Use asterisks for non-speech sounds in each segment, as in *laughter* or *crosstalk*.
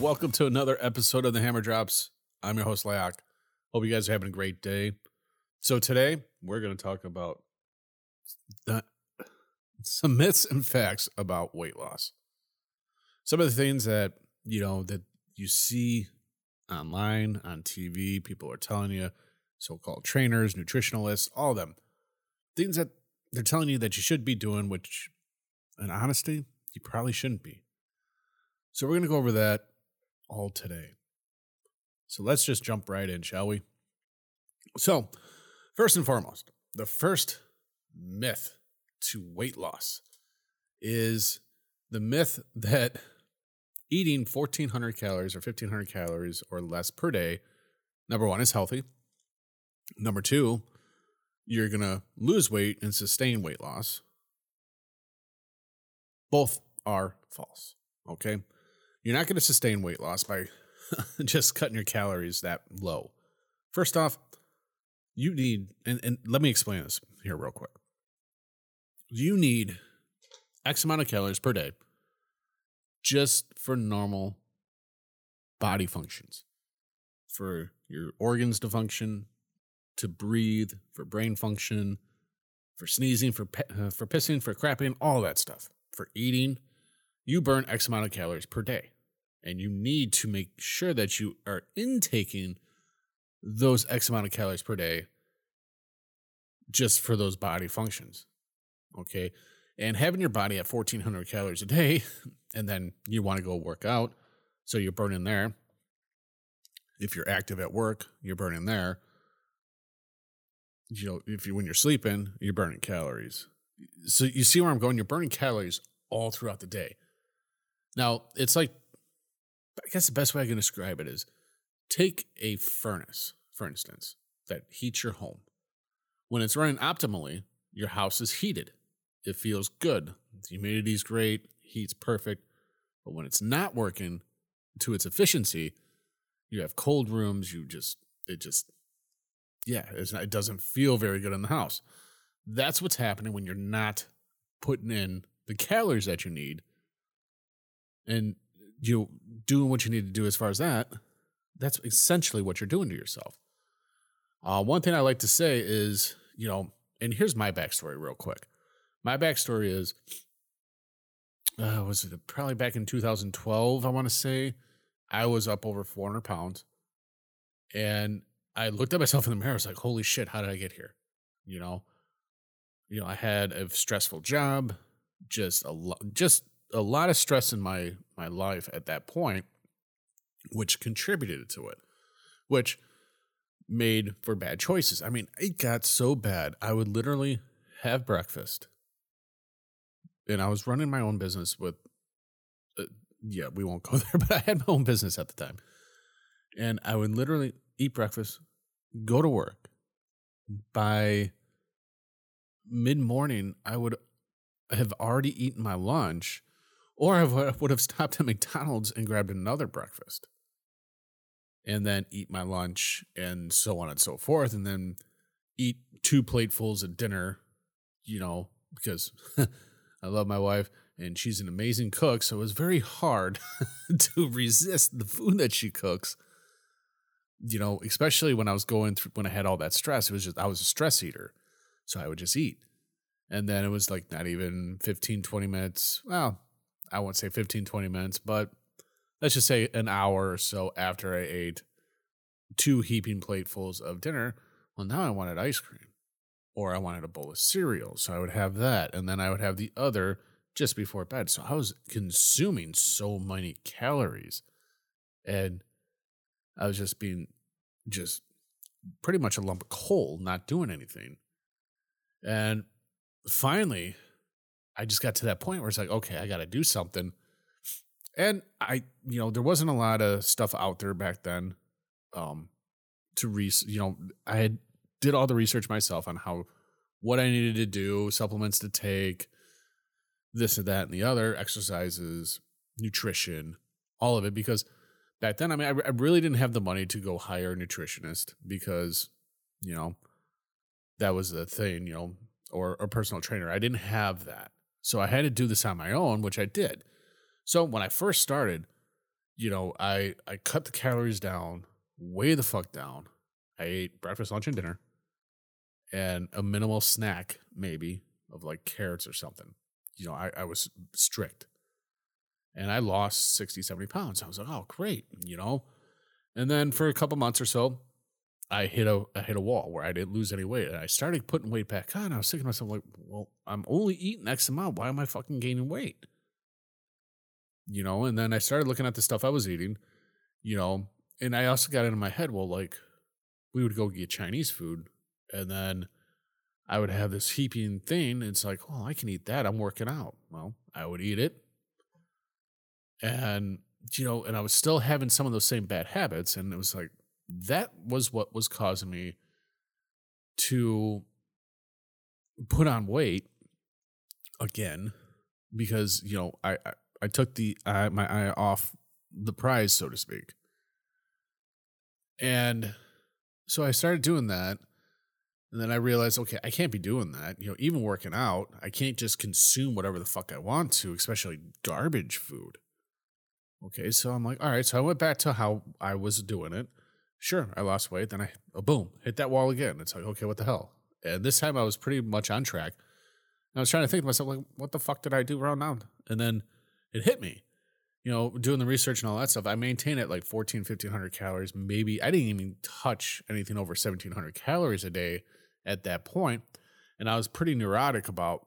Welcome to another episode of the Hammer Drops. I'm your host, Layak. Hope you guys are having a great day. So, today we're going to talk about the, some myths and facts about weight loss. Some of the things that, you know, that you see online, on TV, people are telling you, so called trainers, nutritionalists, all of them, things that they're telling you that you should be doing, which, in honesty, you probably shouldn't be. So we're going to go over that all today. So let's just jump right in, shall we? So, first and foremost, the first myth to weight loss is the myth that eating 1400 calories or 1500 calories or less per day, number one, is healthy. Number two, you're going to lose weight and sustain weight loss. Both are false. Okay. You're not going to sustain weight loss by *laughs* just cutting your calories that low. First off, you need, and, and let me explain this here real quick. You need X amount of calories per day just for normal body functions, for your organs to function, to breathe, for brain function, for sneezing, for uh, for pissing, for crapping, all that stuff. For eating, you burn X amount of calories per day. And you need to make sure that you are intaking those X amount of calories per day just for those body functions. Okay. And having your body at 1400 calories a day, *laughs* and then you want to go work out. So you're burning there. If you're active at work, you're burning there. You know, if you when you're sleeping, you're burning calories. So you see where I'm going? You're burning calories all throughout the day. Now, it's like, I guess the best way I can describe it is take a furnace, for instance, that heats your home. When it's running optimally, your house is heated. It feels good. The humidity is great, heat's perfect. But when it's not working to its efficiency, you have cold rooms, you just, it just, yeah, not, it doesn't feel very good in the house. That's what's happening when you're not putting in the calories that you need and you doing what you need to do as far as that, that's essentially what you're doing to yourself. Uh, one thing I like to say is, you know, and here's my backstory real quick. My backstory is, uh, was it probably back in 2012? I want to say I was up over 400 pounds, and I looked at myself in the mirror. I was like, "Holy shit! How did I get here?" You know, you know, I had a stressful job, just a lot, just a lot of stress in my my life at that point, which contributed to it, which made for bad choices. I mean, it got so bad. I would literally have breakfast, and I was running my own business with. Uh, yeah, we won't go *laughs* there, but I had my own business at the time, and I would literally eat breakfast, go to work. By mid morning, I would have already eaten my lunch or I uh, would have stopped at McDonald's and grabbed another breakfast and then eat my lunch and so on and so forth. And then eat two platefuls of dinner, you know, because *laughs* I love my wife and she's an amazing cook. So it was very hard *laughs* to resist the food that she cooks. You know, especially when I was going through, when I had all that stress, it was just, I was a stress eater. So I would just eat. And then it was like not even 15, 20 minutes. Well, I won't say 15, 20 minutes, but let's just say an hour or so after I ate two heaping platefuls of dinner. Well, now I wanted ice cream or I wanted a bowl of cereal. So I would have that. And then I would have the other just before bed. So I was consuming so many calories. And I was just being just pretty much a lump of coal, not doing anything. And finally, I just got to that point where it's like, okay, I got to do something. And I, you know, there wasn't a lot of stuff out there back then. Um, to re, you know, I had did all the research myself on how what I needed to do, supplements to take, this and that and the other, exercises, nutrition, all of it. Because back then, I mean, I, I really didn't have the money to go hire a nutritionist because, you know, that was the thing, you know, or a personal trainer. I didn't have that. So I had to do this on my own, which I did. So when I first started, you know, I I cut the calories down, way the fuck down. I ate breakfast, lunch, and dinner, and a minimal snack maybe of like carrots or something. You know, I, I was strict. And I lost 60, 70 pounds. I was like, oh great, you know. And then for a couple months or so, I hit a I hit a wall where I didn't lose any weight. And I started putting weight back on. I was thinking to myself, like, well, I'm only eating X amount. Why am I fucking gaining weight? You know, and then I started looking at the stuff I was eating, you know, and I also got into my head, well, like, we would go get Chinese food, and then I would have this heaping thing. it's like, well, I can eat that. I'm working out. Well, I would eat it. And, you know, and I was still having some of those same bad habits. And it was like, that was what was causing me to put on weight again because you know I I, I took the uh, my eye off the prize so to speak, and so I started doing that, and then I realized okay I can't be doing that. You know even working out I can't just consume whatever the fuck I want to especially garbage food. Okay, so I'm like all right, so I went back to how I was doing it Sure, I lost weight. Then I, oh, boom, hit that wall again. It's like, okay, what the hell? And this time I was pretty much on track. And I was trying to think to myself, like, what the fuck did I do wrong now? And then it hit me. You know, doing the research and all that stuff, I maintain at like 14, 1500 calories. Maybe I didn't even touch anything over 1700 calories a day at that point. And I was pretty neurotic about,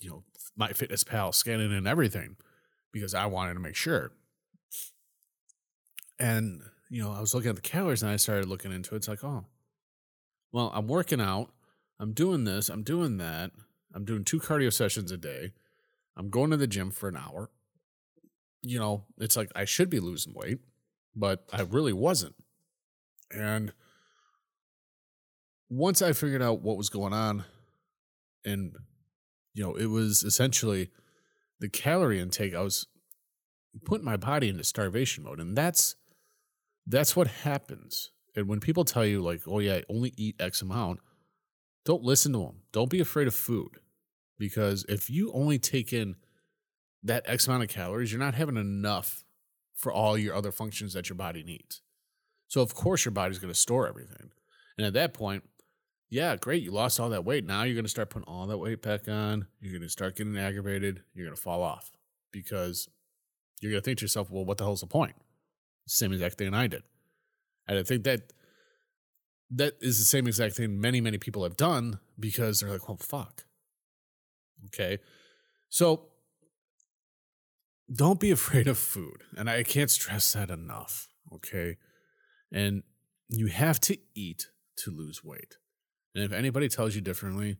you know, MyFitnessPal scanning and everything because I wanted to make sure. And you know, I was looking at the calories and I started looking into it. It's like, oh, well, I'm working out. I'm doing this. I'm doing that. I'm doing two cardio sessions a day. I'm going to the gym for an hour. You know, it's like I should be losing weight, but I really wasn't. And once I figured out what was going on, and, you know, it was essentially the calorie intake, I was putting my body into starvation mode. And that's that's what happens. And when people tell you, like, oh, yeah, only eat X amount, don't listen to them. Don't be afraid of food. Because if you only take in that X amount of calories, you're not having enough for all your other functions that your body needs. So, of course, your body's going to store everything. And at that point, yeah, great, you lost all that weight. Now you're going to start putting all that weight back on. You're going to start getting aggravated. You're going to fall off because you're going to think to yourself, well, what the hell's the point? Same exact thing I did. And I think that that is the same exact thing many, many people have done because they're like, well, fuck. Okay. So don't be afraid of food. And I can't stress that enough. Okay. And you have to eat to lose weight. And if anybody tells you differently,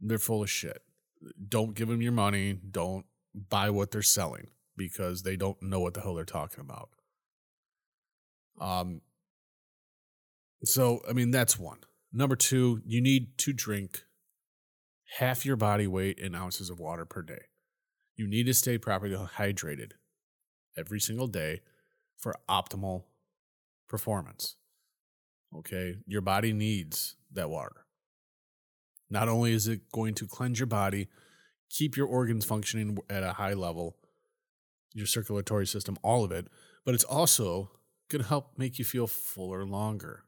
they're full of shit. Don't give them your money. Don't buy what they're selling because they don't know what the hell they're talking about. Um, so, I mean, that's one. Number two, you need to drink half your body weight in ounces of water per day. You need to stay properly hydrated every single day for optimal performance. Okay, your body needs that water. Not only is it going to cleanse your body, keep your organs functioning at a high level, your circulatory system, all of it, but it's also going to help make you feel fuller longer.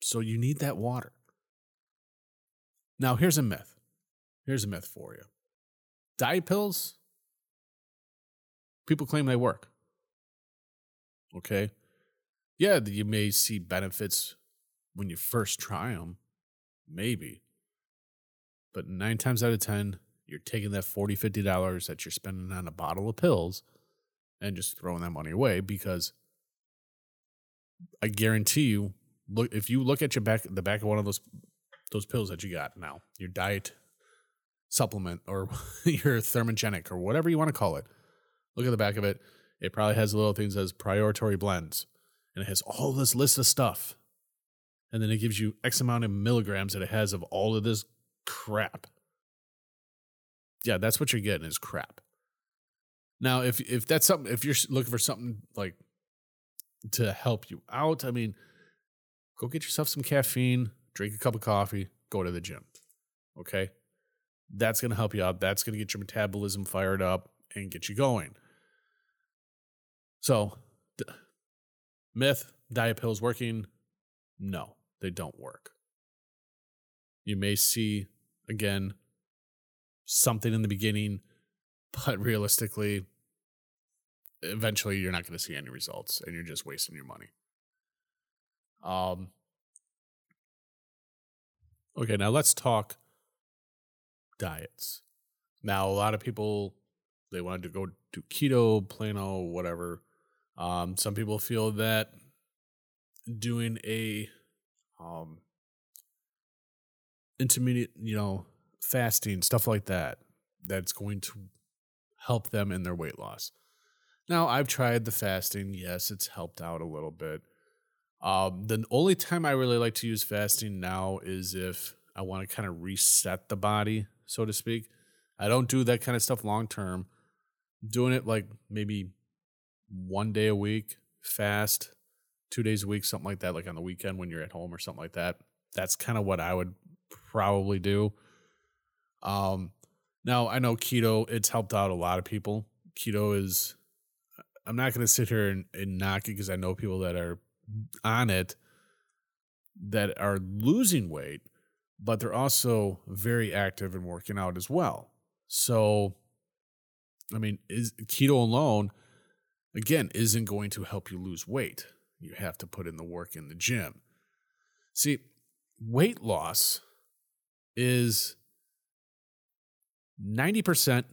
So you need that water. Now, here's a myth. Here's a myth for you diet pills, people claim they work. Okay. Yeah, you may see benefits when you first try them, maybe. But nine times out of 10, you're taking that $40, $50 that you're spending on a bottle of pills and just throwing that money away because I guarantee you, look if you look at your back the back of one of those those pills that you got now, your diet supplement or *laughs* your thermogenic or whatever you want to call it, look at the back of it. It probably has a little things as priority blends. And it has all this list of stuff. And then it gives you X amount of milligrams that it has of all of this crap yeah, that's what you're getting is crap. Now, if if that's something, if you're looking for something like to help you out, I mean, go get yourself some caffeine, drink a cup of coffee, go to the gym. Okay, that's to help you out. That's to get your metabolism fired up and get you going. So, d- myth, diet pills working? No, they don't work. You may see, again, something in the beginning, but realistically, eventually you're not going to see any results and you're just wasting your money. Um, okay, now let's talk diets. Now, a lot of people they wanted to go to keto, paleo, whatever. Um, some people feel that doing a um, intermediate, you know, fasting, stuff like that, that's going to help them in their weight loss. Now, I've tried the fasting. Yes, it's helped out a little bit. Um, the only time I really like to use fasting now is if I want to kind of reset the body, so to speak. I don't do that kind of stuff long term. Doing it like maybe one day a week, fast, two days a week, something like that, like on the weekend when you're at home or something like that. That's kind of what I would probably do. Um, now I know keto, it's helped out a lot of people. Keto is, I'm not going to sit here and, and knock it because I know people that are on it that are losing weight, but they're also very active and working out as well. So, I mean, is keto alone again isn't going to help you lose weight. You have to put in the work in the gym. See, weight loss is 90%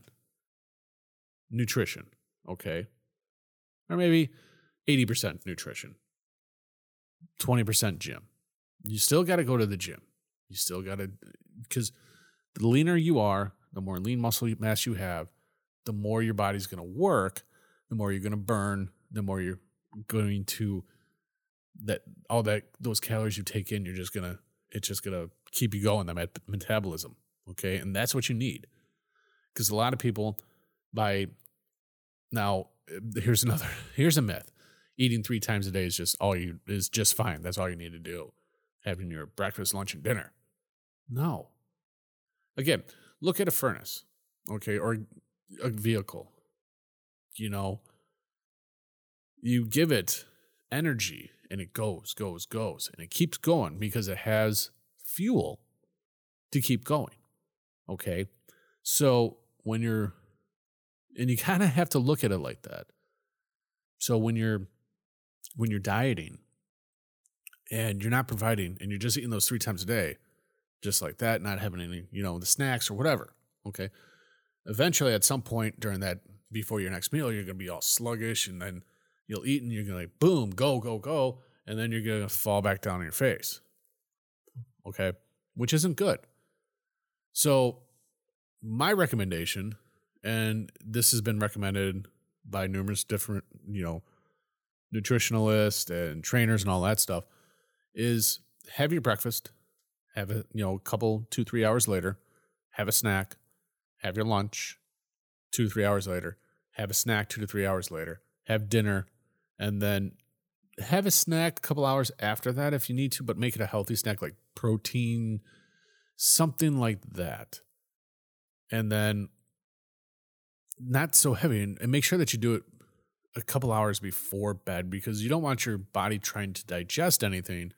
nutrition, okay? Or maybe 80% nutrition. 20% gym. You still got to go to the gym. You still got to, because the leaner you are, the more lean muscle mass you have, the more your body's going to work, the more you're going to burn, the more you're going to, that all that, those calories you take in, you're just going to, it's just going to keep you going, the met- metabolism. Okay. And that's what you need. Because a lot of people, by now, eh, here's another, *laughs* here's a myth eating three times a day is just all you is just fine. That's all you need to do. Having your breakfast, lunch, and dinner. No. Again, look at a furnace, okay, or a vehicle. You know, you give it energy and it goes, goes, goes, and it keeps going because it has fuel to keep going. Okay. So when you're, and you *laughs* kind of have to look at it like that. So when you're when you're dieting and you're not providing and you're just eating those three times a day, just like that, not having any, you know, the snacks or whatever. Okay. Eventually, at some point during that, before your next meal, you're going to be all sluggish and then you'll eat and you're going to like, boom, go, go, go. And then you're going to fall back down on your face. Okay. Which isn't good. So, my recommendation, and this has been recommended by numerous different, you know, nutritionalists and trainers and all that stuff is have your breakfast, have a you know a couple two three hours later, have a snack, have your lunch, two three hours later, have a snack two to three hours later, have dinner, and then have a snack a couple hours after that if you need to, but make it a healthy snack like protein, something like that, and then not so heavy and, make sure that you do it a couple hours before bed because you don't want your body trying to digest anything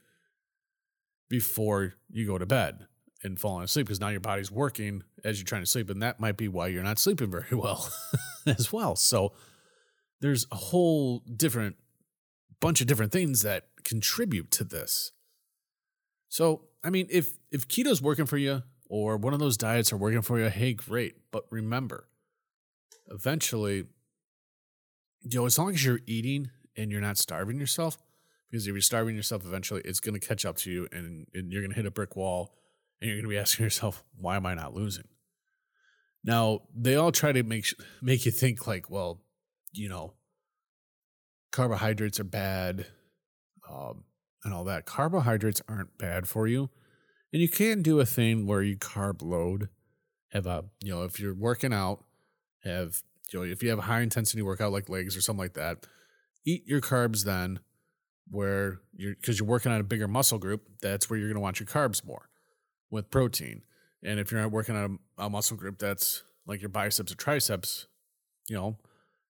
before you go to bed and falling asleep because now your body's working as you're trying to sleep and that might be why you're not sleeping very *laughs* well *laughs* as well. So there's a whole different bunch of different things that contribute to this. So i mean if if keto's working for you or one of those diets are working for you hey great but remember eventually you know, as long as you're eating and you're not starving yourself, because if you're starving yourself, eventually it's going to catch up to you and, and you're going to hit a brick wall and you're going to be asking *laughs* yourself, why am I not losing? Now, they all try to make, *laughs* make you think like, well, you know, carbohydrates are bad um, and all that. Carbohydrates aren't bad for you. And you can do a thing where you carb load, have a, you know, if you're working out, have you know, if you have a high intensity workout like legs or something like that, eat your carbs then where you're because you're working on a bigger muscle group, that's where you're going to want your carbs more with protein. And if you're not working on a, a muscle group that's like your biceps or triceps, you know,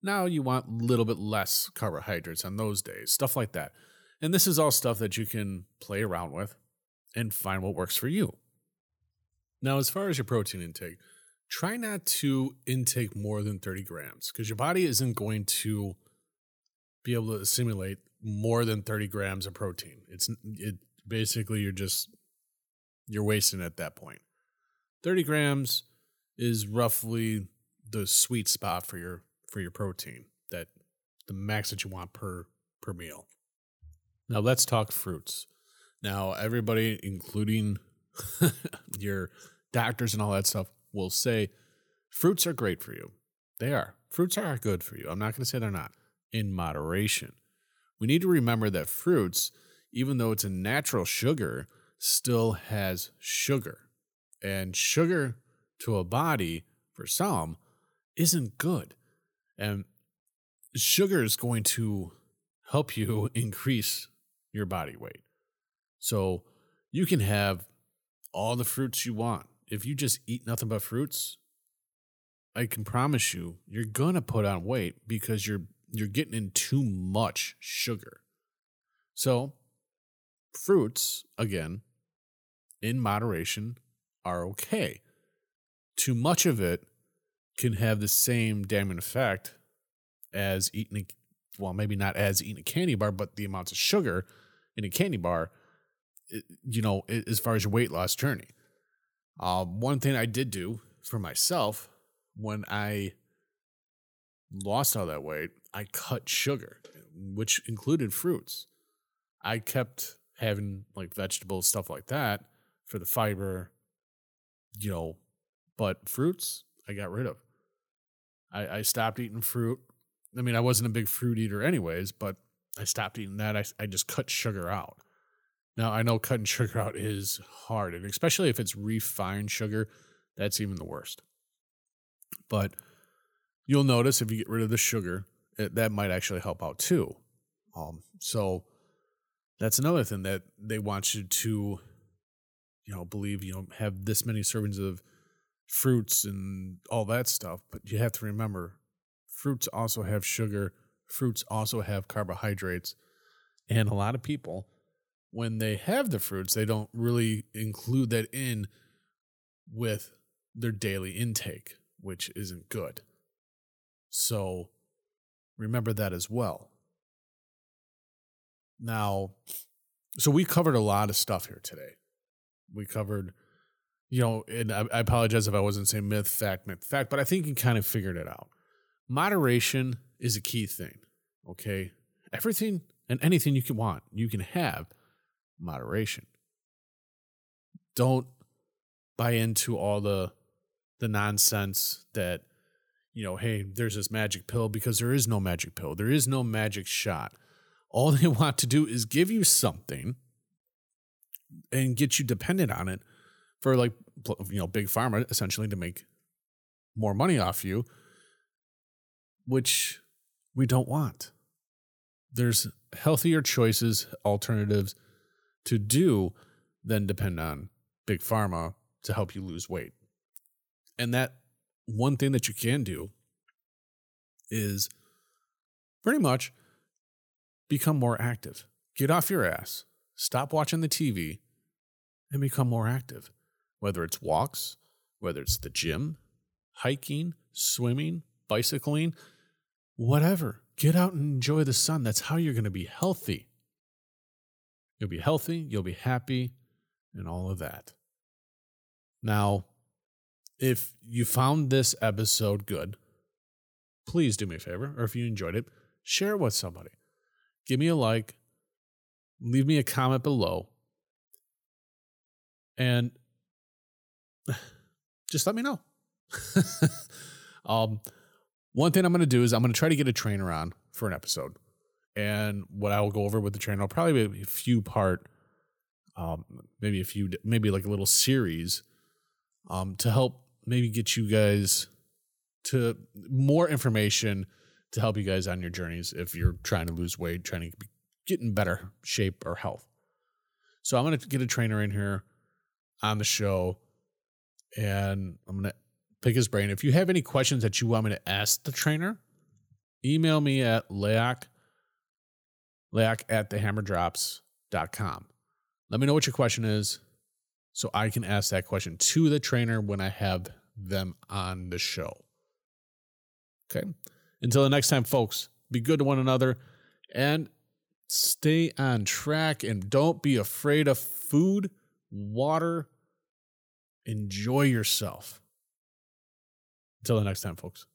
Now you want a little bit less carbohydrates on those days, stuff like that. And this is all stuff that you can play around with and find what works for you. Now, as far as your protein intake, try not to intake more than 30 grams because your body isn't going to be able to assimilate more than 30 grams of protein. It's it basically you're just you're wasting at that point. 30 grams is roughly the sweet spot for your for your protein that the max that you want per per meal. Now let's talk fruits. Now everybody including *laughs* your doctors and all that stuff will say fruits are great for you. They are. Fruits are good for you. I'm not going to say they're not in moderation. We need to remember that fruits, even though it's a natural sugar, still has sugar. And sugar to a body, for some, isn't good. And sugar is going to help you *laughs* increase your body weight. So you can have all the fruits you want. If you just eat nothing but fruits, I can promise you, you're to put on weight because you're you're getting in too much sugar. So, fruits again in moderation are okay. Too much of it can have the same damning effect as eating a, well, maybe not as eating a candy bar, but the amounts of sugar in a candy bar, you know, as far as your weight loss journey. Uh, one thing I did do for myself when I lost all that weight, I cut sugar, which included fruits. I kept having like vegetables, stuff like that for the fiber, you know, but fruits I got rid of. I, I stopped eating fruit. I mean, I wasn't a big fruit eater anyways, but I stopped eating that. I, I just cut sugar out. Now, I know cutting sugar out is hard, and especially if it's refined sugar, that's even the worst. But you'll notice if you get rid of the sugar, it, that might actually help out too. Um, so that's another thing that they want you to, you know, believe, you know, have this many servings of fruits and all that stuff. But you have to remember fruits also have sugar, fruits also have carbohydrates. And a lot of people, when they have the fruits, they don't really include that in with their daily intake, which isn't good. So remember that as well. Now, so we covered a lot of stuff here today. We covered, you know, and I, I apologize if I wasn't saying myth, fact, myth, fact, but I think you kind of figured it out. Moderation is a key thing. Okay. Everything and anything you can want, you can have moderation. Don't buy into all the the nonsense that you know, hey, there's this magic pill because there is no magic pill. There is no magic shot. All *laughs* they want to do is give you something and get you dependent on it for like you know, big pharma essentially to make more money off you, which we don't want. There's healthier choices, alternatives to do than depend on big pharma to help you lose weight. And that one thing that you can do is pretty much become more active. Get off your ass, stop watching the TV, and become more active. Whether it's walks, whether it's the gym, hiking, swimming, bicycling, whatever. Get out and enjoy the sun. That's how you're going to be healthy. You'll be healthy, you'll be happy, and all of that. Now, if you found this episode good, please do me a favor, or if you enjoyed it, share it with somebody. Give me a like, leave me a comment below, and *sighs* just let me know. *laughs* um, one thing I'm going to do is I'm going to try to get a trainer on for an episode. And what I will go over with the trainer, I'll probably be a few part, um, maybe a few, maybe like a little series um, to help maybe get you guys to more information to help you guys on your journeys if you're trying to lose weight, trying to get in better shape or health. So I'm to get a trainer in here on the show and I'm to pick his brain. If you have any questions that you want me to ask the trainer, email me at layak, layak at thehammerdrops.com. Let me know what your question is so I can ask that question to the trainer when I have them on the show. Okay. Until the next time, folks, be good to one another and stay on track and don't be afraid of food, water. Enjoy yourself. Until the next time, folks.